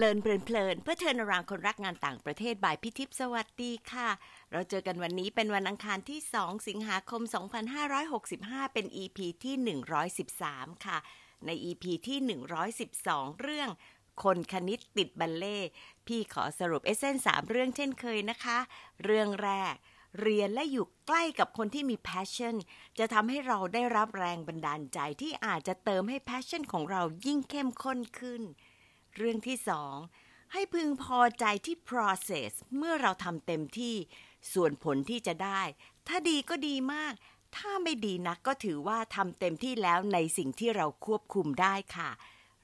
เลินเพลินเพลินเพื่อเทินรางคนรักงานต่างประเทศบายพิทิพสวัสดีค่ะ เราเจอกันวันนี้เป็นวันอังคารที่ 2 สิงหาคม 2565 เป็น EP ที่ 113 ค่ะ ใน EP ที่ 112 เรื่องคนคณิตติดบัลเล่ พี่ขอสรุปเอเซนสามเรื่องเช่นเคยนะคะ เรื่องแรก เรียนและอยู่ใกล้กับคนที่มี passion จะทำให้เราได้รับแรงบันดาลใจที่อาจจะเติมให้ passion ของเรายิ่งเข้มข้นขึ้น เรื่องที่สองให้พึงพอใจที่ process เมื่อเราทำเต็มที่ส่วนผลที่จะได้ ถ้าดีก็ดีมาก ถ้าไม่ดีนักก็ถือว่าทำเต็มที่แล้วในสิ่งที่เราควบคุมได้ค่ะ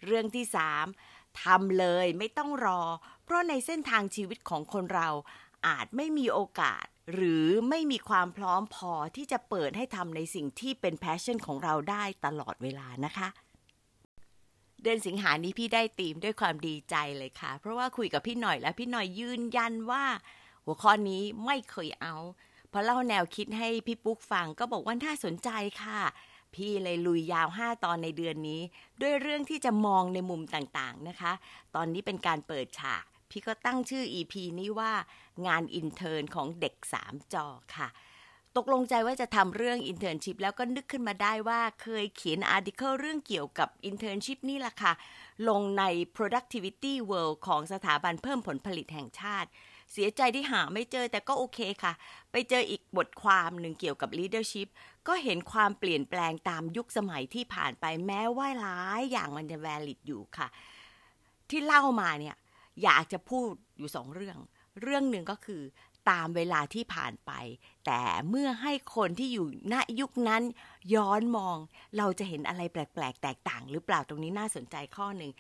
เรื่องที่สามทำเลยไม่ต้องรอ เพราะในเส้นทางชีวิตของคนเราอาจไม่มีโอกาส หรือไม่มีความพร้อมพอที่จะเปิดให้ทำในสิ่งที่เป็นแพชชั่นของเราได้ตลอดเวลานะคะ เดือนสิงหานี้พี่ได้ตีมด้วยความดีใจเลยค่ะ เพราะว่าคุยกับพี่หน่อยแล้วพี่หน่อยยืนยันว่า หัวข้อนี้ไม่เคยเอาพอเล่าแนวคิดให้พี่ปุ๊กฟังก็บอกว่าน่าสนใจค่ะ พี่เลยลุยยาว 5 ตอนในเดือนนี้ ด้วยเรื่องที่จะมองในมุมต่างๆนะคะ ตอนนี้เป็นการเปิดฉาก พี่ก็ตั้งชื่อ EP นี้ว่างาน intern ของเด็ก 3 จอค่ะ ตกลงใจว่าจะทำเรื่อง internship แล้วก็นึกขึ้นมาได้ว่าเคยเขียน article เรื่องเกี่ยวกับ internship นี่แหละค่ะ ลงใน productivity world ของสถาบันเพิ่มผลผลิตแห่งชาติ เสียใจที่หาไม่เจอแต่ก็โอเคค่ะ ไปเจออีกบทความหนึ่งเกี่ยวกับ leadership ก็เห็นความเปลี่ยนแปลงตามยุคสมัยที่ผ่านไปแม้ว่าหลายอย่างมันจะ valid อยู่ค่ะ ที่เล่ามาเนี่ยอยากจะพูดอยู่สองเรื่อง เรื่องหนึ่งก็คือ ตามเวลาที่ผ่านไป แต่เมื่อให้คนที่อยู่ณยุคนั้น ย้อนมอง เราจะเห็นอะไรแปลกๆ แตกต่าง หรือเปล่าตรงนี้น่าสนใจข้อหนึ่ง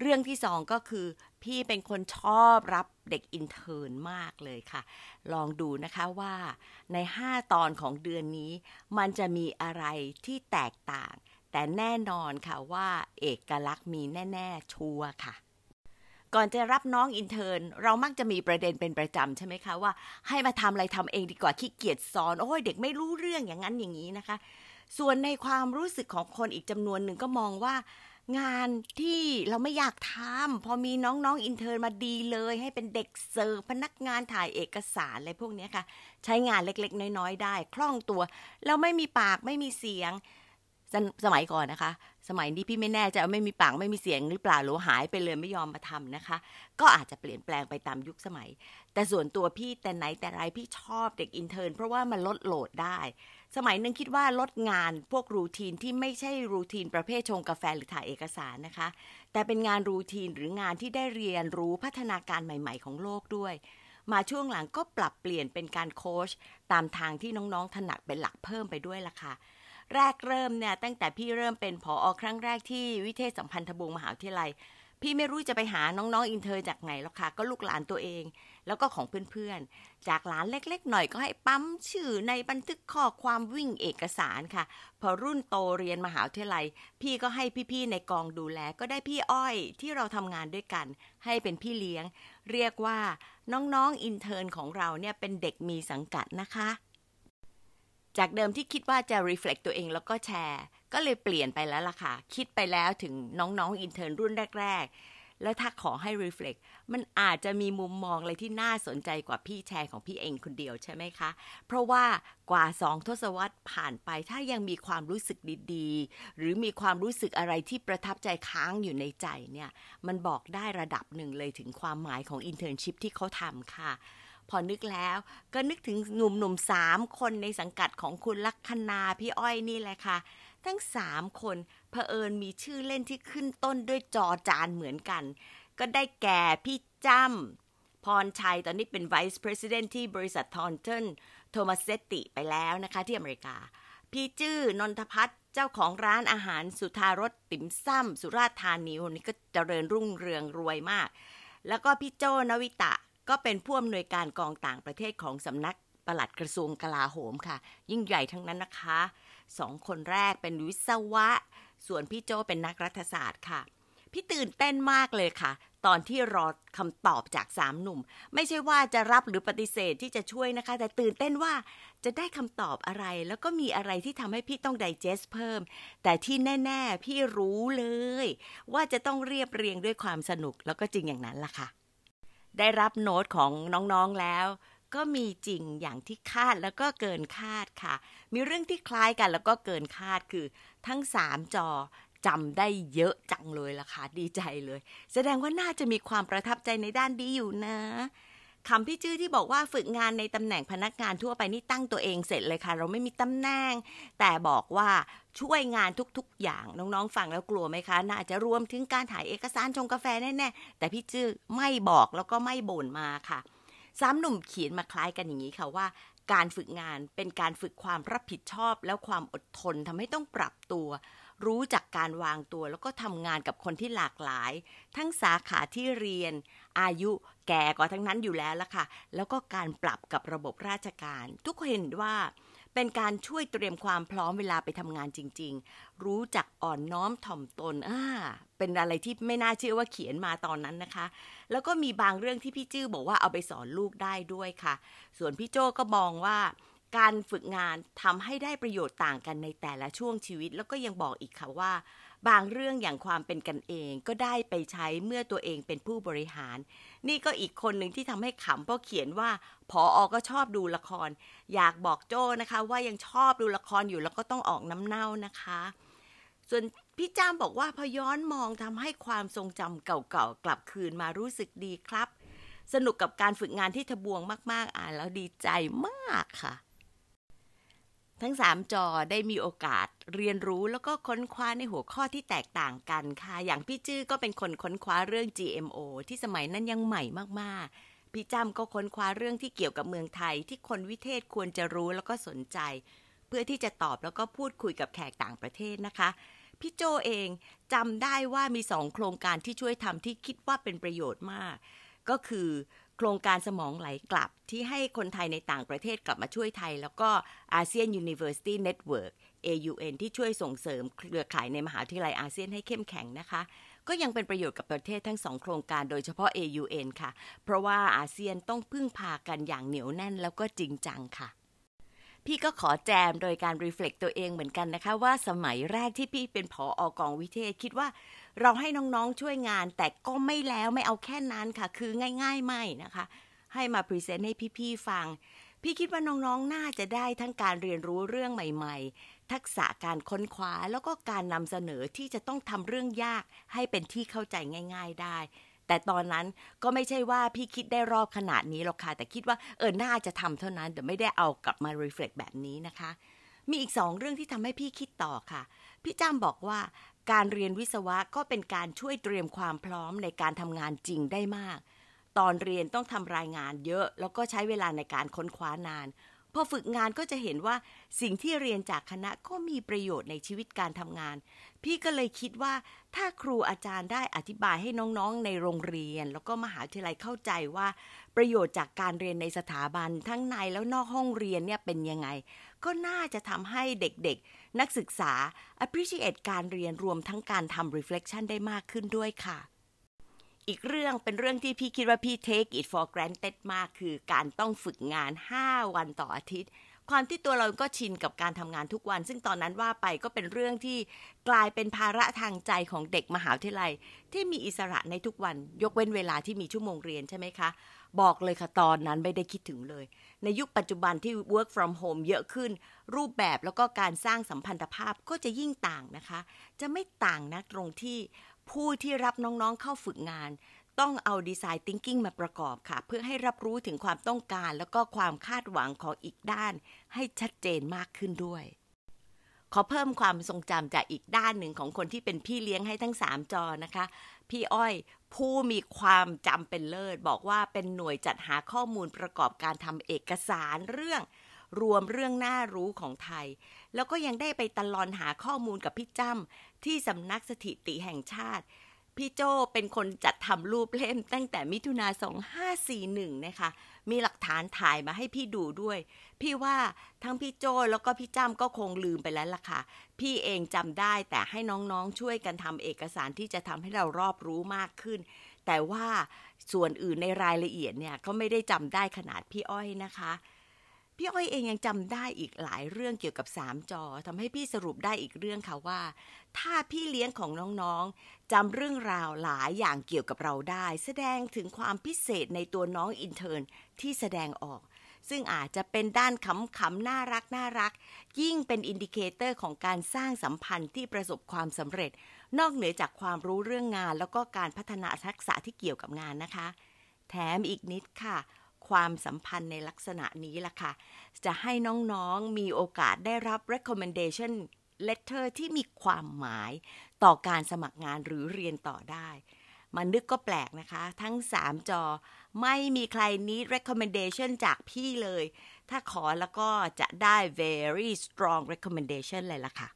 เรื่องที่สองก็คือ พี่เป็นคนชอบรับเด็ก intern มากเลยค่ะ ลองดูนะคะว่าใน 5 ตอนของเดือนนี้ มันจะมีอะไรที่แตกต่าง แต่แน่นอนค่ะว่าเอกลักษณ์มีแน่ ๆ ชัวร์ค่ะ ก่อนจะรับน้อง intern เรามักจะมีประเด็นเป็นประจำใช่ไหมคะว่า ให้มาทำอะไรทำเองดีกว่าขี้เกียจสอน โอ้ยเด็กไม่รู้เรื่องอย่างนั้นอย่างนี้นะคะ ส่วนในความรู้สึกของคนอีกจำนวนหนึ่งก็มองว่า งานที่เราไม่อยากทำพอมีน้องๆอินเทอร์มาดีเลย ให้เป็นเด็กเสิร์ฟพนักงานถ่ายเอกสารอะไรพวกนี้ค่ะ ใช้งานเล็กๆ น้อยๆได้ คล่องตัวแล้วไม่มีปากไม่มีเสียง สสมัยก่อนนะคะ สมัยนี้พี่ไม่แน่ใจว่าไม่มีปากไม่มีเสียงหรือเปล่าหรือหายไปเลยไม่ยอมมาทำนะคะ ก็อาจจะเปลี่ยนแปลงไปตามยุคสมัย แต่ส่วนตัวพี่แต่ไหนแต่ไรพี่ชอบเด็ก intern เพราะว่ามันลด load ได้ สมัยนึงคิดว่าลดงานพวก routine ที่ไม่ใช่ routine ประเภทชงกาแฟหรือถ่ายเอกสารนะคะ แต่เป็นงาน routine หรืองานที่ได้เรียนรู้พัฒนาการใหม่ ๆ ของโลกด้วยมาช่วงหลังก็ปรับเปลี่ยนเป็นการโค้ชตามทางที่น้องๆถนัดเป็นหลักเพิ่มไปด้วยล่ะค่ะ แรกเริ่มเนี่ยตั้งแต่พี่เริ่มเป็นผออครั้งแรกที่วิเทศสัมพันธบงศ์มหาวิทยาลัย พี่ไม่รู้จะไปหาน้องๆ intern จากไหนหรอกค่ะ ก็ลูกหลานตัวเอง แล้วก็ของเพื่อนๆ จากหลานเล็กๆ หน่อยก็ให้ปั๊มชื่อในบันทึกข้อความวิ่งเอกสารค่ะ พอรุ่นโตเรียนมหาวิทยาลัย พี่ก็ให้พี่ๆในกองดูแลก็ได้พี่อ้อยที่เราทำงานด้วยกัน ให้เป็นพี่เลี้ยง เรียกว่าน้องๆ intern ของเราเนี่ยเป็นเด็กมีสังกัดนะคะ จากเดิมที่คิดว่าจะ reflect ตัวเองแล้วก็แชร์ ก็เลยเปลี่ยนไปแล้วล่ะค่ะ คิดไปแล้วถึงน้องๆอินเทอร์รุ่นแรก ๆ แล้วถ้าขอให้ reflect มันอาจจะมีมุมมองอะไรที่น่าสนใจกว่าพี่แชร์ของพี่เองคนเดียวใช่ไหมคะ เพราะว่ากว่าสองทศวรรษผ่านไป ถ้ายังมีความรู้สึกดีๆ หรือมีความรู้สึกอะไรที่ประทับใจค้างอยู่ในใจเนี่ย มันบอกได้ระดับหนึ่งเลยถึงความหมายของ internship ที่เขาทำค่ะ พอนึกแล้ว ก็นึกถึงหนุ่มๆสามคนในสังกัดของคุณลักษณาพี่อ้อยนี่แหละค่ะ ทั้งสามคนเผอิญมีชื่อเล่นที่ขึ้นต้นด้วยจอจานเหมือนกัน ก็ได้แก่พี่จ้ำพรชัยตอนนี้เป็น Vice President ที่บริษัททอนเทนโทมัสเซติไปแล้วนะคะที่อเมริกา พี่จื้อนนทพัฒน์เจ้าของร้านอาหารสุธารสติ๋มซ้ำสุราษฎร์ธานีคนนี้ก็เจริญรุ่งเรืองรวยมาก แล้วก็พี่โจนวิตะ ก็เป็นผู้อำนวยการกองต่างประเทศของสำนักปลัดกระทรวงกลาโหมค่ะ ยิ่งใหญ่ทั้งนั้นนะคะสองคนแรกเป็นวิศวะ ส่วนพี่โจเป็นนักรัฐศาสตร์ค่ะ พี่ตื่นเต้นมากเลยค่ะ ตอนที่รอคำตอบจากสามหนุ่ม ไม่ใช่ว่าจะรับหรือปฏิเสธที่จะช่วยนะคะ แต่ตื่นเต้นว่าจะได้คำตอบอะไร แล้วก็มีอะไรที่ทำให้พี่ต้องไดเจสเพิ่ม แต่ที่แน่ ๆ พี่รู้เลย ว่าจะต้องเรียบเรียงด้วยความสนุกแล้วก็จริงอย่างนั้นล่ะค่ะ ได้รับโน้ตของน้องๆแล้ว ก็มีจริงอย่างที่คาดแล้วก็เกินคาดค่ะ มีเรื่องที่คล้ายกันแล้วก็เกินคาดคือทั้งสามจอจำได้เยอะจังเลยล่ะค่ะ ดีใจเลย แสดงว่าน่าจะมีความประทับใจในด้านดีอยู่นะ คำพี่จื้อที่บอกว่าฝึกงานในตำแหน่งพนักงานทั่วไปนี่ตั้งตัวเองเสร็จเลยค่ะ เราไม่มีตำแหน่ง แต่บอกว่าช่วยงานทุกๆ อย่างน้องๆฟังแล้วกลัวไหมคะ น่าจะรวมถึงการถ่ายเอกสารชงกาแฟแน่ๆแต่พี่จื้อไม่บอกแล้วก็ไม่บ่นมาค่ะสามหนุ่มเขียนมาคล้ายกันอย่างนี้ค่ะว่า การฝึกงานเป็นการฝึกความรับผิดชอบ แล้วความอดทนทำให้ต้องปรับตัว รู้จักการวางตัว แล้วก็ทำงานกับคนที่หลากหลาย ทั้งสาขาที่เรียน อายุแก่กว่าทั้งนั้นอยู่แล้วละค่ะ แล้วก็การปรับกับระบบราชการ ทุกคนเห็นว่าเป็นการช่วยเตรียมความพร้อมเวลาไปทำงานจริง ๆ รู้จักอ่อนน้อมถ่อมตนอ่าเป็นอะไรที่ไม่น่าเชื่อว่าเขียนมาตอนนั้นนะคะ แล้วก็มีบางเรื่องที่พี่จื้อบอกว่าเอาไปสอนลูกได้ด้วยค่ะ ส่วนพี่โจ้ก็มองว่า การฝึกงานทำให้ได้ประโยชน์ต่างกันในแต่ละช่วงชีวิต แล้วก็ยังบอกอีกค่ะว่า บางเรื่องอย่างความเป็นกันเองก็ได้ไปใช้เมื่อตัวเองเป็นผู้บริหาร นี่ก็อีกคนหนึ่งที่ทำให้ขำเพราะเขียนว่าพออก็ชอบดูละคร อยากบอกโจ้นะคะ ว่ายังชอบดูละครอยู่แล้วก็ต้องออกน้ำเน่านะคะ ส่วนพี่จามบอกว่าพอย้อนมองทำให้ความทรงจำเก่าๆกลับคืนมารู้สึกดีครับสนุกกับการฝึกงานที่ทบวงมาก ๆ อ่านแล้วดีใจมากค่ะ ทั้งสามจอได้มีโอกาสเรียนรู้แล้วก็ค้นคว้าในหัวข้อที่แตกต่างกันค่ะ อย่างพี่จื้อก็เป็นคนค้นคว้าเรื่อง GMO ที่สมัยนั้นยังใหม่มากๆ พี่จ้ำก็ค้นคว้าเรื่องที่เกี่ยวกับเมืองไทย ที่คนวิเทศควรจะรู้แล้วก็สนใจ เพื่อที่จะตอบแล้วก็พูดคุยกับแขกต่างประเทศนะคะ พี่โจเองจำได้ว่ามีสองโครงการที่ช่วยทำที่คิดว่าเป็นประโยชน์มาก ก็คือ โครงการสมองไหลกลับที่ให้คนไทยในต่างประเทศกลับมาช่วยไทย แล้วก็อาเซียน University Network AUN ที่ช่วยส่งเสริมเครือข่ายในมหาวิทยาลัยอาเซียนให้เข้มแข็งนะคะ ก็ยังเป็นประโยชน์กับประเทศทั้งสองโครงการโดยเฉพาะ AUN ค่ะ เพราะว่าอาเซียนต้องพึ่งพากันอย่างเหนียวแน่นแล้วก็จริงจังค่ะ พี่ก็ขอแจมโดยการ reflect ตัวเองเหมือนกันนะคะ ว่าสมัยแรกที่พี่เป็นผออกองวิเทศคิดว่า เราให้น้องๆช่วยงาน แต่ก็ไม่แล้วไม่เอาแค่นั้นค่ะ คือง่าย ๆ ไม่นะคะ ให้มา present ให้พี่ๆฟัง พี่คิดว่าน้องๆ น่าจะได้ทั้งการเรียนรู้เรื่องใหม่ ๆ ทักษะการค้นคว้าแล้วก็การนำเสนอที่จะต้องทำเรื่องยาก ให้เป็นที่เข้าใจง่าย ๆได้แต่ตอนนั้นก็ไม่ใช่ว่าพี่คิดได้รอบขนาดนี้หรอกค่ะ แต่คิดว่าเออน่าจะทำเท่านั้น แต่ไม่ได้เอากลับมา reflect แบบนี้นะคะ มีอีกสองเรื่องที่ทำให้พี่คิดต่อค่ะ พี่จ้ำบอกว่า การเรียนวิศวะก็เป็นการช่วยเตรียมความพร้อมในการทำงานจริงได้มาก ตอนเรียนต้องทำรายงานเยอะ แล้วก็ใช้เวลาในการค้นคว้านาน พอฝึกงานก็จะเห็นว่าสิ่งที่เรียนจากคณะก็มีประโยชน์ในชีวิตการทำงาน พี่ก็เลยคิดว่าถ้าครูอาจารย์ได้อธิบายให้น้องๆ ในโรงเรียน แล้วก็มหาวิทยาลัยเข้าใจว่า ประโยชน์จากการเรียนในสถาบันทั้งในแล้วนอกห้องเรียนเนี่ยเป็นยังไง ก็น่าจะทำให้เด็กๆ นักศึกษา appreciate การเรียนรวมทั้งการทำ reflection ได้มากขึ้นด้วยค่ะ อีกเรื่องเป็นเรื่องที่พี่คิดว่าพี่ take it for granted มากคือการต้องฝึกงาน 5 วันต่ออาทิตย์ความที่ตัวเราก็ชินกับการทำงานทุกวัน ซึ่งตอนนั้นว่าไปก็เป็นเรื่องที่กลายเป็นภาระทางใจของเด็กมหาวิทยาลัย ที่มีอิสระในทุกวัน ยกเว้นเวลาที่มีชั่วโมงเรียนใช่ไหมคะ บอกเลยค่ะตอนนั้นไม่ได้คิดถึงเลย ในยุคปัจจุบันที่ work from home เยอะขึ้น รูปแบบแล้วก็การสร้างสัมพันธภาพก็จะยิ่งต่างนะคะ จะไม่ต่างนะตรงที่ผู้ที่รับน้องๆเข้าฝึกงาน ต้องเอาดีไซน์ทิงกิ้งมาประกอบค่ะ เพื่อให้รับรู้ถึงความต้องการ แล้วก็ความคาดหวังของอีกด้าน ให้ชัดเจนมากขึ้นด้วยขอเพิ่มความทรงจำจากอีกด้านหนึ่งของคนที่เป็นพี่เลี้ยงให้ทั้งสามจอนะคะ พี่อ้อย ผู้มีความจำเป็นเลิศ บอกว่าเป็นหน่วยจัดหาข้อมูลประกอบการทำเอกสารเรื่อง รวมเรื่องน่ารู้ของไทย แล้วก็ยังได้ไปตลอนหาข้อมูลกับพี่จ้ำที่สำนักสถิติแห่งชาติ พี่โจเป็นคนจัดทำรูปเล่มตั้งแต่มิถุนา2541 นะคะ มีหลักฐานถ่ายมาให้พี่ดูด้วย พี่ว่าทั้งพี่โจแล้วก็พี่จ้ำก็คงลืมไปแล้วล่ะค่ะ พี่เองจำได้แต่ให้น้องๆช่วยกันทำเอกสารที่จะทำให้เรารอบรู้มากขึ้น แต่ว่าส่วนอื่นในรายละเอียดเนี่ยก็ไม่ได้จำได้ขนาดพี่อ้อยนะคะ พี่อ้อยเองยังจำได้อีกหลายเรื่องเกี่ยวกับสามจอทำให้พี่สรุปได้อีกเรื่องค่ะว่า ถ้าพี่เลี้ยงของน้องๆจำเรื่องราวหลายอย่างเกี่ยวกับเราได้ แสดงถึงความพิเศษในตัวน้องอินเทอร์นที่แสดงออก ซึ่งอาจจะเป็นด้านขำๆน่ารักน่ารัก ยิ่งเป็น indicator ของการสร้างสัมพันธ์ที่ประสบความสำเร็จ นอกเหนือจากความรู้เรื่องงาน แล้วก็การพัฒนาทักษะที่เกี่ยวกับงานนะคะ แถมอีกนิดค่ะ ความสัมพันธ์ในลักษณะนี้ล่ะค่ะ จะให้น้องๆมีโอกาสได้รับ recommendation letter ที่มีความหมายต่อการสมัครงานหรือเรียนต่อได้ มันนึกก็แปลกนะคะ ทั้ง 3 จอไม่มีใครนี้ recommendation จากพี่เลย ถ้าขอแล้วก็จะได้ very strong recommendation เลยล่ะค่ะ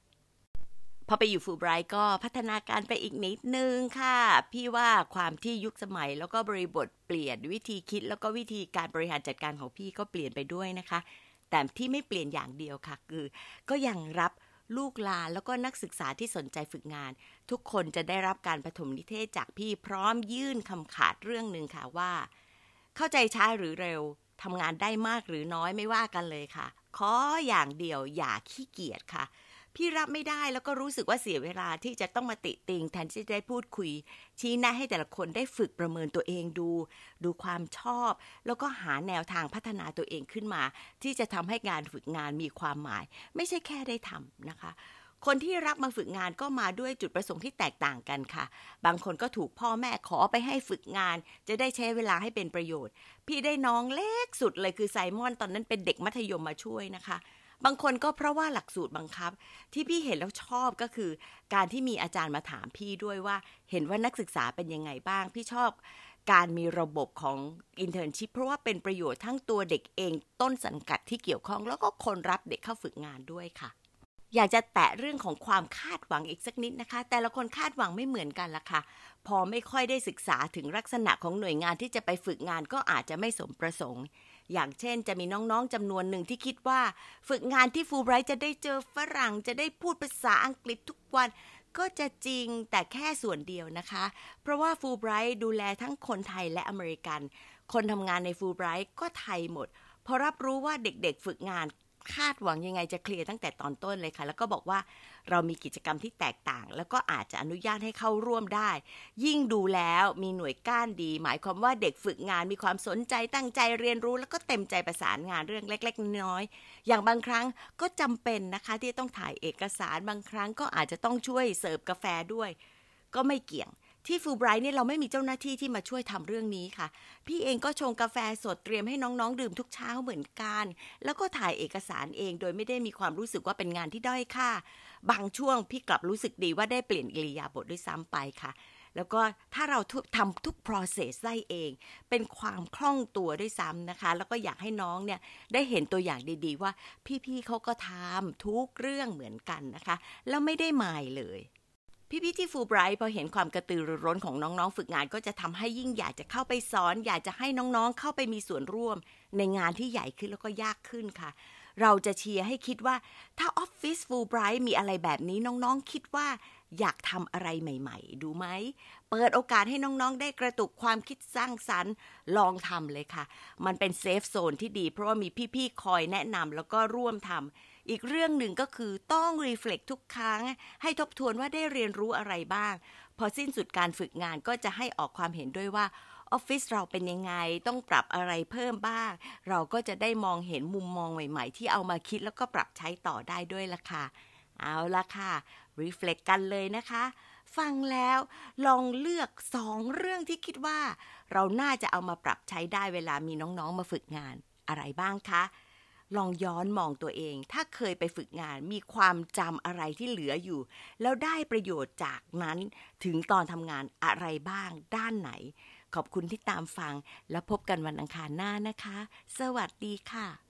พอไปอยู่ฟูไบรท์ก็พัฒนาการไปอีกนิดนึงค่ะ พี่ว่าความที่ยุคสมัยแล้วก็บริบทเปลี่ยนวิธีคิด แล้วก็วิธีการบริหารจัดการของพี่ก็เปลี่ยนไปด้วยนะคะ แต่ที่ไม่เปลี่ยนอย่างเดียวค่ะ คือ ก็ยังรับลูกลานแล้วก็นักศึกษาที่สนใจฝึกงาน ทุกคนจะได้รับการปฐมนิเทศจากพี่พร้อมยื่นคำขาดเรื่องหนึ่งค่ะว่า เข้าใจช้าหรือเร็วทำงานได้มากหรือน้อยไม่ว่ากันเลยค่ะ ขออย่างเดียวอย่าขี้เกียจค่ะ พี่รับไม่ได้แล้วก็รู้สึกว่าเสียเวลาที่จะต้องมาติติงแทนที่จะได้พูดคุย ชี้แนะให้แต่ละคนได้ฝึกประเมินตัวเองดู ดูความชอบ แล้วก็หาแนวทางพัฒนาตัวเองขึ้นมา ที่จะทำให้งานฝึกงานมีความหมาย ไม่ใช่แค่ได้ทำนะคะคนที่รับมาฝึกงานก็มาด้วยจุดประสงค์ที่แตกต่างกันค่ะ บางคนก็ถูกพ่อแม่ขอไปให้ฝึกงาน จะได้ใช้เวลาให้เป็นประโยชน์ พี่ได้น้องเล็กสุดเลยคือไซมอนตอนนั้นเป็นเด็กมัธยมมาช่วยนะคะ บางคนก็เพราะว่าหลักสูตรบังคับ ที่พี่เห็นแล้วชอบก็คือ การที่มีอาจารย์มาถามพี่ด้วยว่า เห็นว่านักศึกษาเป็นยังไงบ้าง พี่ชอบการมีระบบของ internship เพราะว่าเป็นประโยชน์ทั้งตัวเด็กเองต้นสังกัดที่เกี่ยวข้อง แล้วก็คนรับเด็กเข้าฝึกงานด้วยค่ะ อยากจะแตะเรื่องของความคาดหวังอีกสักนิดนะคะ แต่ละคนคาดหวังไม่เหมือนกันละค่ะ พอไม่ค่อยได้ศึกษาถึงลักษณะของหน่วยงานที่จะไปฝึกงานก็อาจจะไม่สมประสงค์ อย่างเช่นจะมีน้องๆจำนวนหนึ่งที่คิดว่า ฝึกงานที่ฟูไบรท์จะได้เจอฝรั่งจะได้พูดภาษาอังกฤษทุกวันก็จะจริงแต่แค่ส่วนเดียวนะคะ เพราะว่าฟูไบรท์ดูแลทั้งคนไทยและอเมริกัน คนทำงานในฟูไบรท์ก็ไทยหมดพอรับรู้ว่าเด็กๆฝึกงาน คาดหวังยังไงจะเคลียร์ตั้งแต่ตอนต้นเลยค่ะ แล้วก็บอกว่าเรามีกิจกรรมที่แตกต่าง แล้วก็อาจจะอนุญาตให้เข้าร่วมได้ ยิ่งดูแล้วมีหน่วยก้านดี หมายความว่าเด็กฝึกงานมีความสนใจตั้งใจเรียนรู้ แล้วก็เต็มใจประสานงานเรื่องเล็ก ๆ น้อยๆอย่างบางครั้งก็จำเป็นนะคะที่ต้องถ่ายเอกสารบางครั้งก็อาจจะต้องช่วยเสิร์ฟกาแฟด้วย ก็ไม่เกี่ยง ที่ฟูไบรท์เนี่ยเราไม่มีเจ้าหน้าที่ที่มาช่วยทำเรื่องนี้ค่ะ พี่เองก็ชงกาแฟสดเตรียมให้น้องๆ ดื่มทุกเช้าเหมือนกัน แล้วก็ถ่ายเอกสารเองโดยไม่ได้มีความรู้สึกว่าเป็นงานที่ด้อยค่า บางช่วงพี่กลับรู้สึกดีว่าได้เปลี่ยนอิริยาบถด้วยซ้ำไปค่ะ แล้วก็ถ้าเราทำทุก process ได้เอง เป็นความคล่องตัวด้วยซ้ำนะคะ แล้วก็อยากให้น้องเนี่ยได้เห็นตัวอย่างดีๆ ว่าพี่ๆเขาก็ทำทุกเรื่องเหมือนกันนะคะ แล้วไม่ได้หมายเลย พี่ๆที่ฟูไบรท์พอเห็นความกระตือรือร้นของน้องๆ ฝึกงานก็จะทำให้ยิ่งอยากจะเข้าไปสอน อยากจะให้น้องๆ เข้าไปมีส่วนร่วม ในงานที่ใหญ่ขึ้นแล้วก็ยากขึ้นค่ะ เราจะเชียร์ให้คิดว่า ถ้าออฟฟิศฟูไบรท์มีอะไรแบบนี้น้องๆ คิดว่าอยากทำอะไรใหม่ๆ ดูไหม เปิดโอกาสให้น้องๆ ได้กระตุกความคิดสร้างสรรค์ ลองทำเลยค่ะ มันเป็น safe zone ที่ดีเพราะว่ามีพี่ๆ คอยแนะนำแล้วก็ร่วมทำ อีกเรื่องหนึ่งก็คือต้อง reflect ทุกครั้ง ให้ทบทวนว่าได้เรียนรู้อะไรบ้าง พอสิ้นสุดการฝึกงานก็จะให้ออกความเห็นด้วยว่าออฟฟิศเราเป็นยังไงต้องปรับอะไรเพิ่มบ้าง เราก็จะได้มองเห็นมุมมองใหม่ ๆ ที่เอามาคิดแล้วก็ปรับใช้ต่อได้ด้วยละค่ะ เอาละค่ะ reflect กันเลยนะคะฟังแล้วลองเลือกสองเรื่องที่คิดว่า เราน่าจะเอามาปรับใช้ได้เวลามีน้องๆมาฝึกงานอะไรบ้างคะ ลองย้อนมองตัวเอง ถ้าเคยไปฝึกงานมีความจำอะไรที่เหลืออยู่ แล้วได้ประโยชน์จากนั้นถึงตอนทำงานอะไรบ้างด้านไหน ขอบคุณที่ตามฟัง แล้วพบกันวันอังคารหน้านะคะ สวัสดีค่ะ